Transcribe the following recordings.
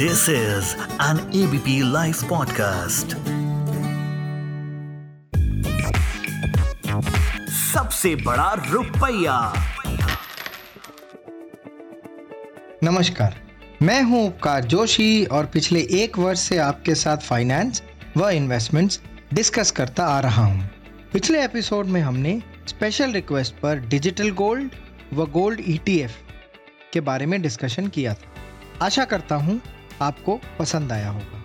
This is an ABP Life podcast. सबसे बड़ा रुपया नमस्कार, मैं हूँ उपकार जोशी और पिछले एक वर्ष से आपके साथ फाइनेंस व इन्वेस्टमेंट्स डिस्कस करता आ रहा हूँ। पिछले एपिसोड में हमने स्पेशल रिक्वेस्ट पर डिजिटल गोल्ड व गोल्ड ईटीएफ के बारे में डिस्कशन किया था आशा करता हूँ आपको पसंद आया होगा।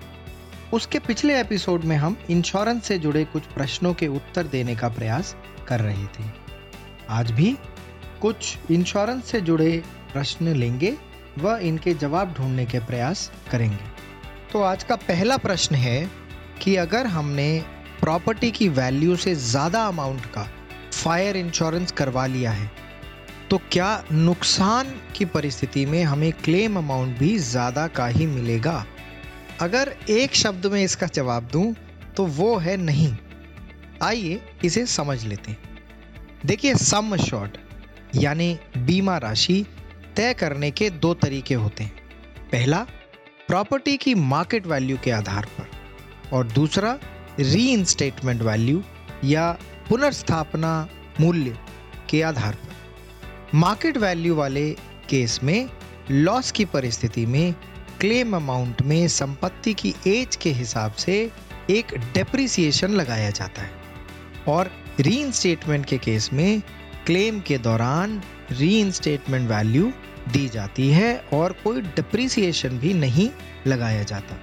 उसके पिछले एपिसोड में हम इंश्योरेंस से जुड़े कुछ प्रश्नों के उत्तर देने का प्रयास कर रहे थे। आज भी कुछ इंश्योरेंस से जुड़े प्रश्न लेंगे व इनके जवाब ढूँढने के प्रयास करेंगे। तो आज का पहला प्रश्न है कि अगर हमने प्रॉपर्टी की वैल्यू से ज़्यादा अमाउंट का फायर इंश्योरेंस करवा लिया है तो क्या नुकसान की परिस्थिति में हमें क्लेम अमाउंट भी ज़्यादा का ही मिलेगा? अगर एक शब्द में इसका जवाब दूँ तो वो है नहीं। आइए इसे समझ लेते हैं। देखिए सम शॉर्ट यानी बीमा राशि तय करने के दो तरीके होते हैं। पहला प्रॉपर्टी की मार्केट वैल्यू के आधार पर, और दूसरा री वैल्यू या पुनर्स्थापना मूल्य के आधार पर। मार्केट वैल्यू वाले केस में, लॉस की परिस्थिति में, क्लेम अमाउंट में संपत्ति की एज के हिसाब से एक डेप्रिसिएशन लगाया जाता है। और री के केस में, क्लेम के दौरान री वैल्यू दी जाती है और कोई डिप्रिसिएशन भी नहीं लगाया जाता।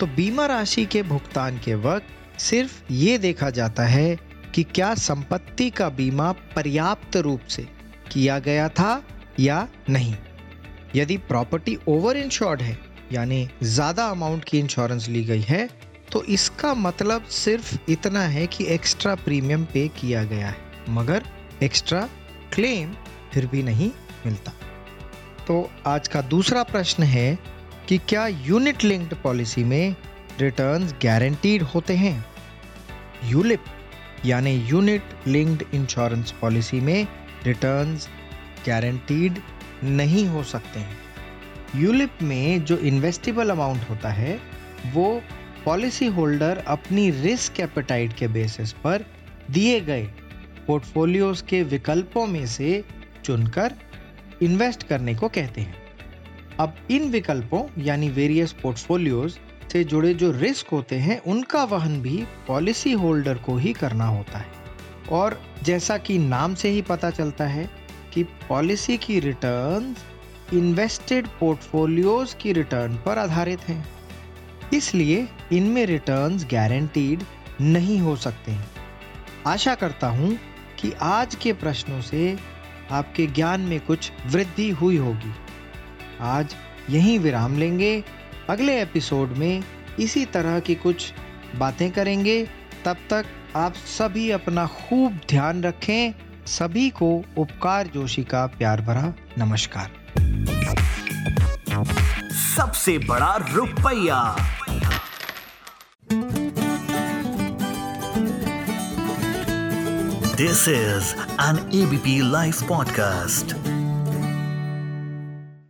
तो बीमा राशि के भुगतान के वक्त सिर्फ़ ये देखा जाता है कि क्या संपत्ति का बीमा पर्याप्त रूप से किया गया था या नहीं? यदि प्रॉपर्टी ओवर इंश्योर्ड है, यानी ज़्यादा अमाउंट की इंश्योरेंस ली गई है तो इसका मतलब सिर्फ़ इतना है कि एक्स्ट्रा प्रीमियम पे किया गया है, मगर एक्स्ट्रा क्लेम फिर भी नहीं मिलता। तो आज का दूसरा प्रश्न है कि क्या यूनिट लिंक्ड पॉलिसी में रिटर्न्स गारंटीड होते हैं? यूलिप यानी यूनिट लिंक्ड इंश्योरेंस पॉलिसी में रिटर्न्स गारंटीड नहीं हो सकते हैं। यूलिप में जो इन्वेस्टेबल अमाउंट होता है, वो पॉलिसी होल्डर अपनी रिस्क एपेटाइट के बेसिस पर दिए गए पोर्टफोलियोज के विकल्पों में से चुनकर इन्वेस्ट करने को कहते हैं। अब इन विकल्पों, यानी वेरियस पोर्टफोलियोज से जुड़े जो रिस्क होते हैं, उनका वहन भी पॉलिसी होल्डर को ही करना होता है। और जैसा कि नाम से ही पता चलता है कि पॉलिसी की रिटर्न इन्वेस्टेड पोर्टफोलियोज की रिटर्न पर आधारित हैं। इसलिए इनमें रिटर्न्स गारंटीड नहीं हो सकते हैं। आशा करता हूँ कि आज के प्रश्नों से आपके ज्ञान में कुछ वृद्धि हुई होगी। आज यहीं विराम लेंगे। अगले एपिसोड में इसी तरह की कुछ बातें करेंगे। तब तक आप सभी अपना खूब ध्यान रखें। सभी को उपकार जोशी का प्यार भरा नमस्कार। सबसे बड़ा रुपया। This is an ABP live podcast